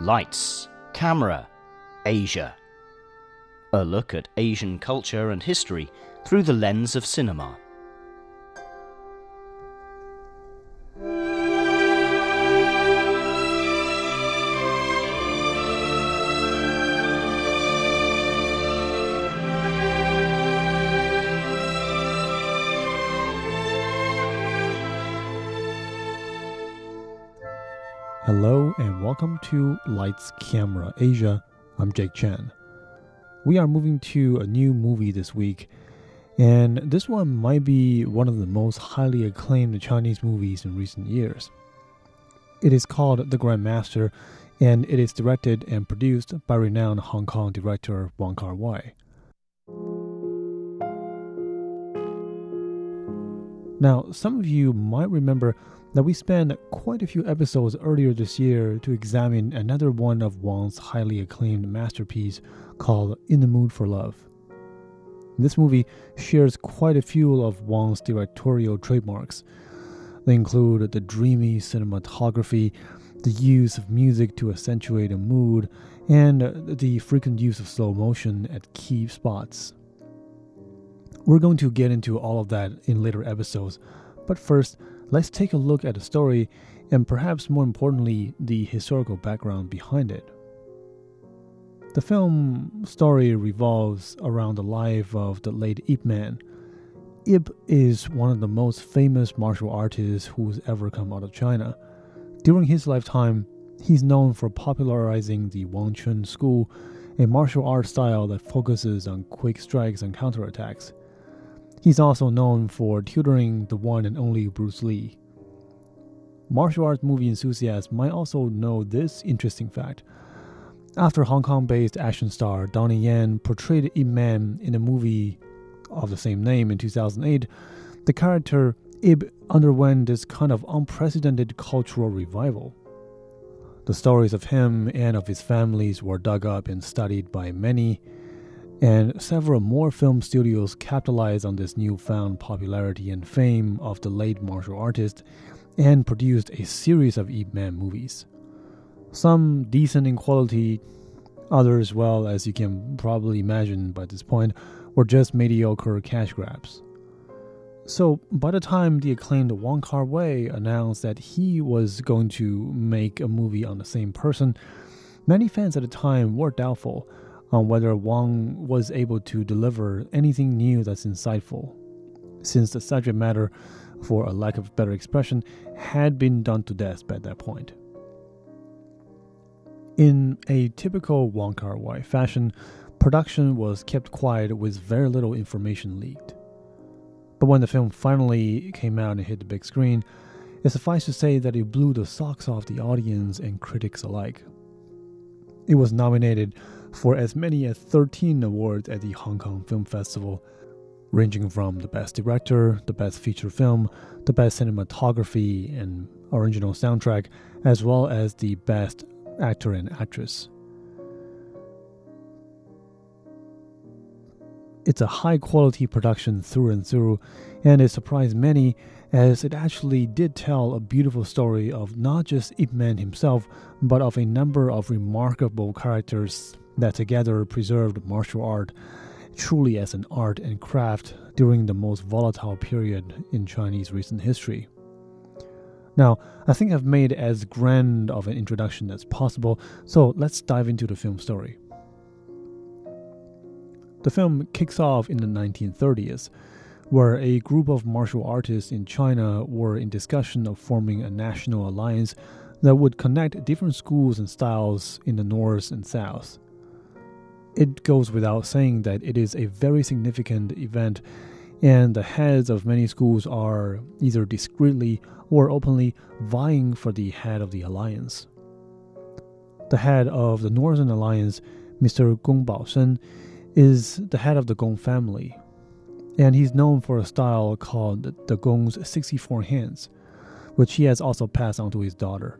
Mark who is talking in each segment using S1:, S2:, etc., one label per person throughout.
S1: Lights, Camera, Asia. A look at Asian culture and history through the lens of cinema.
S2: Hello and welcome to Lights Camera Asia. I'm Jake Chen. We are moving to a new movie this week, and this one might be one of the most highly acclaimed Chinese movies in recent years. It is called The Grandmaster, and it is directed and produced by renowned Hong Kong director Wong Kar Wai. Now, some of you might remember that we spent quite a few episodes earlier this year to examine another one of Wong's highly acclaimed masterpiece called In the Mood for Love. This movie shares quite a few of Wong's directorial trademarks. They include the dreamy cinematography, the use of music to accentuate a mood, and the frequent use of slow motion at key spots. We're going to get into all of that in later episodes, but first, let's take a look at the story and perhaps more importantly, the historical background behind it. The film story revolves around the life of the late Ip Man. Ip is one of the most famous martial artists who's ever come out of China. During his lifetime, he's known for popularizing the Wing Chun school, a martial art style that focuses on quick strikes and counterattacks. He's also known for tutoring the one and only Bruce Lee. Martial arts movie enthusiasts might also know this interesting fact. After Hong Kong based action star Donnie Yen portrayed Ip Man in a movie of the same name in 2008, the character Ip underwent this kind of unprecedented cultural revival. The stories of him and of his families were dug up and studied by many, and several more film studios capitalized on this newfound popularity and fame of the late martial artist and produced a series of Ip Man movies. Some decent in quality, others, well, as you can probably imagine by this point, were just mediocre cash grabs. So, by the time the acclaimed Wong Kar Wai announced that he was going to make a movie on the same person, many fans at the time were doubtful on whether Wong was able to deliver anything new that's insightful, since the subject matter, for a lack of better expression, had been done to death by that point. In a typical Wong Kar Wai fashion, production was kept quiet with very little information leaked. But when the film finally came out and hit the big screen, it suffice to say that it blew the socks off the audience and critics alike. It was nominated for as many as 13 awards at the Hong Kong Film Festival, ranging from the Best Director, the Best Feature Film, the Best Cinematography and Original Soundtrack, as well as the Best Actor and Actress. It's a high quality production through and through, and it surprised many as it actually did tell a beautiful story of not just Ip Man himself, but of a number of remarkable characters that together preserved martial art truly as an art and craft during the most volatile period in Chinese recent history. Now, I think I've made as grand of an introduction as possible, so let's dive into the film story. The film kicks off in the 1930s, where a group of martial artists in China were in discussion of forming a national alliance that would connect different schools and styles in the north and south. It goes without saying that it is a very significant event, and the heads of many schools are either discreetly or openly vying for the head of the alliance. The head of the Northern Alliance, Mr. Gong Baoshen, is the head of the Gong family, and he's known for a style called the Gong's 64 hands, which he has also passed on to his daughter.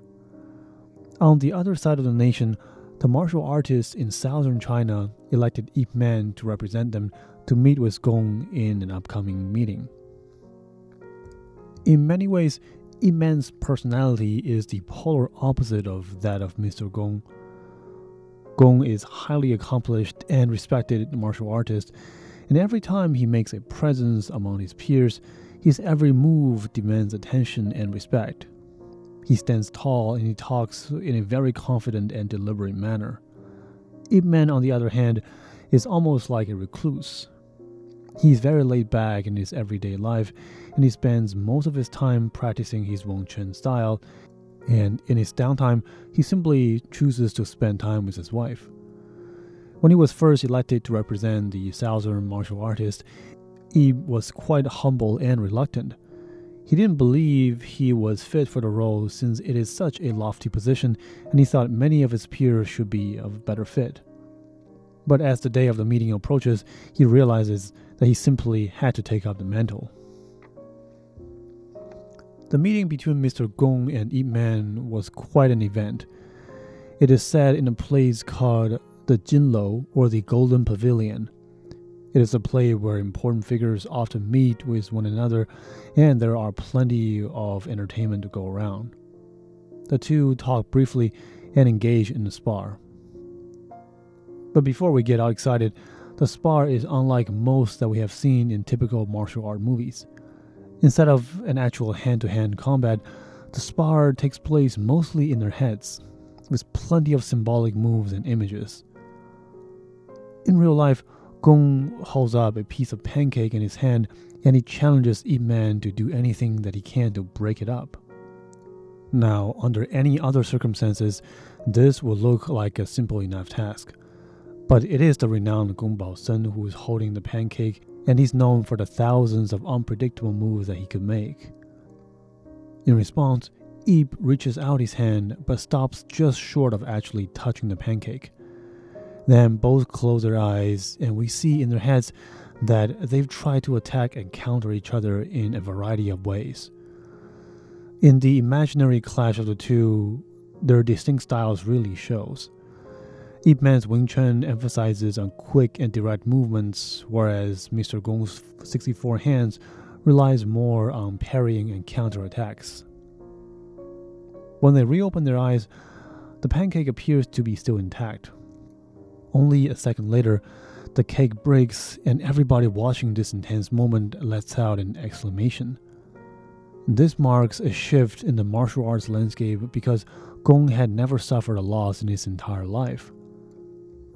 S2: On the other side of the nation, the martial artists in southern China elected Ip Man to represent them to meet with Gong in an upcoming meeting. In many ways, Ip Man's personality is the polar opposite of that of Mr. Gong. Gong is highly accomplished and respected martial artist, and every time he makes a presence among his peers, his every move demands attention and respect. He stands tall and he talks in a very confident and deliberate manner. Ip Man, on the other hand, is almost like a recluse. He's very laid back in his everyday life, and he spends most of his time practicing his Wing Chun style. And in his downtime, he simply chooses to spend time with his wife. When he was first elected to represent the Southern martial artist, he was quite humble and reluctant. He didn't believe he was fit for the role since it is such a lofty position, and he thought many of his peers should be of better fit. But as the day of the meeting approaches, he realizes that he simply had to take up the mantle. The meeting between Mr. Gong and Ip Man was quite an event. It is said in a place called the Jinlo or the Golden Pavilion. It is a place where important figures often meet with one another, and there are plenty of entertainment to go around. The two talk briefly and engage in a spar. But before we get all excited, the spar is unlike most that we have seen in typical martial art movies. Instead of an actual hand to hand combat, the spar takes place mostly in their heads, with plenty of symbolic moves and images. In real life, Gong holds up a piece of pancake in his hand and he challenges Ip Man to do anything that he can to break it up. Now, under any other circumstances, this would look like a simple enough task. But it is the renowned Gong Bao Sen who is holding the pancake, and he's known for the thousands of unpredictable moves that he could make. In response, Ip reaches out his hand but stops just short of actually touching the pancake. Then both close their eyes, and we see in their heads that they've tried to attack and counter each other in a variety of ways. In the imaginary clash of the two, their distinct styles really shows. Ip Man's Wing Chun emphasizes on quick and direct movements, whereas Mr. Gong's 64 hands relies more on parrying and counterattacks. When they reopen their eyes, the pancake appears to be still intact. Only a second later, the cake breaks, and everybody watching this intense moment lets out an exclamation. This marks a shift in the martial arts landscape because Gong had never suffered a loss in his entire life.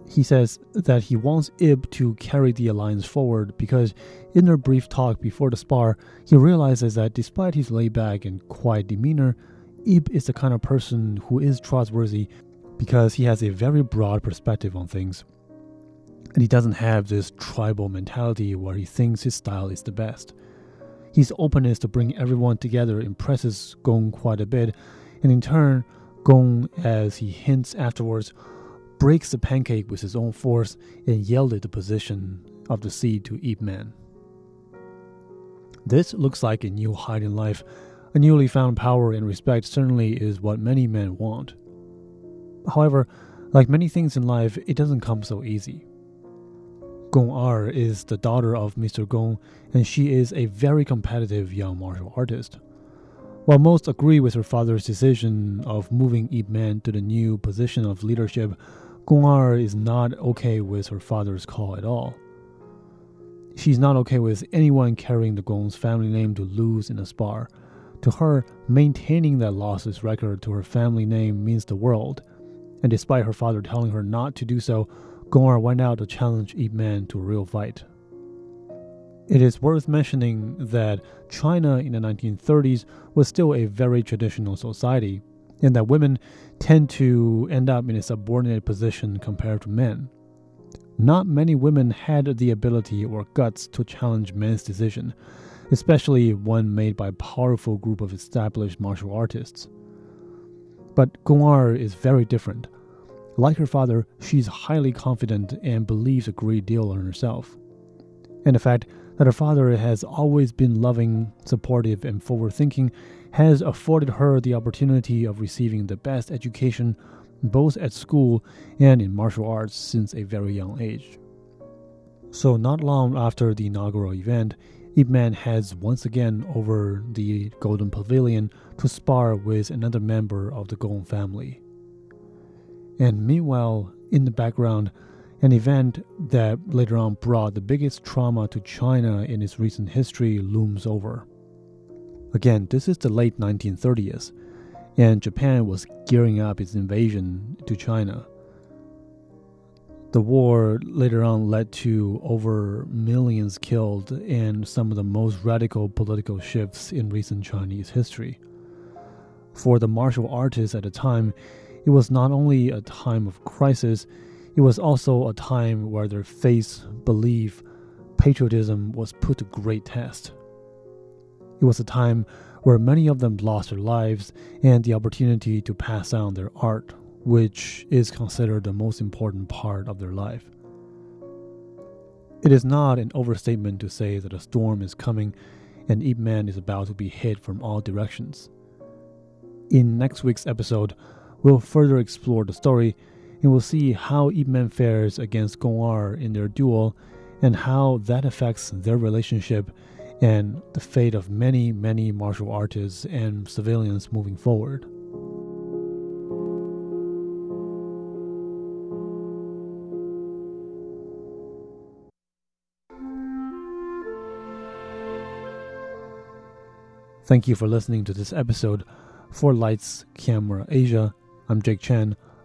S2: He says that he wants Ip to carry the alliance forward because, in their brief talk before the spar, he realizes that despite his laid back and quiet demeanor, Ip is the kind of person who is trustworthy because he has a very broad perspective on things. And he doesn't have this tribal mentality where he thinks his style is the best. His openness to bring everyone together impresses Gong quite a bit, and in turn, Gong, as he hints afterwards, breaks the pancake with his own force and yielded the position of the seed to Ip Man. This looks like a new height in life. A newly found power and respect certainly is what many men want. However, like many things in life, it doesn't come so easy. Gong Er is the daughter of Mr. Gong, and she is a very competitive young martial artist. While most agree with her father's decision of moving Ip Man to the new position of leadership, Gong Er is not okay with her father's call at all. She's not okay with anyone carrying the Gong's family name to lose in a spar. To her, maintaining that lossless record to her family name means the world. And despite her father telling her not to do so, Gong Er went out to challenge Ip Man to a real fight. It is worth mentioning that China in the 1930s was still a very traditional society, and that women tend to end up in a subordinate position compared to men. Not many women had the ability or guts to challenge men's decision, especially one made by a powerful group of established martial artists. But Gong Er is very different. Like her father, she's highly confident and believes a great deal in herself. And the fact that her father has always been loving, supportive, and forward thinking has afforded her the opportunity of receiving the best education both at school and in martial arts since a very young age. So, not long after the inaugural event, Ip Man heads once again over the Golden Pavilion to spar with another member of the Gong family. And meanwhile, in the background, an event that later on brought the biggest trauma to China in its recent history looms over. Again, this is the late 1930s, and Japan was gearing up its invasion to China. The war later on led to over millions killed and some of the most radical political shifts in recent Chinese history. For the martial artists at the time, it was not only a time of crisis, it was also a time where their faith, belief, patriotism was put to great test. It was a time where many of them lost their lives and the opportunity to pass on their art, which is considered the most important part of their life. It is not an overstatement to say that a storm is coming and Ip Man is about to be hit from all directions. In next week's episode, we'll further explore the story and we'll see how Ip Man fares against Gong Er in their duel and how that affects their relationship and the fate of many, many martial artists and civilians moving forward. Thank you for listening to this episode. For Lights, Camera, Asia, I'm Jake Chen.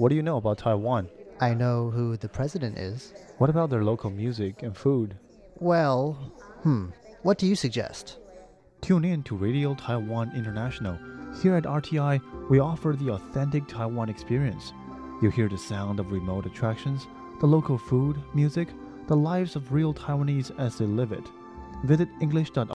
S2: What do you know about Taiwan?
S3: I know who the president is.
S2: What about their local music and food?
S3: Well, hmm, what do you suggest?
S2: Tune in to Radio Taiwan International. Here at RTI, we offer the authentic Taiwan experience. You hear the sound of remote attractions, the local food, music, the lives of real Taiwanese as they live it. Visit English.rti.org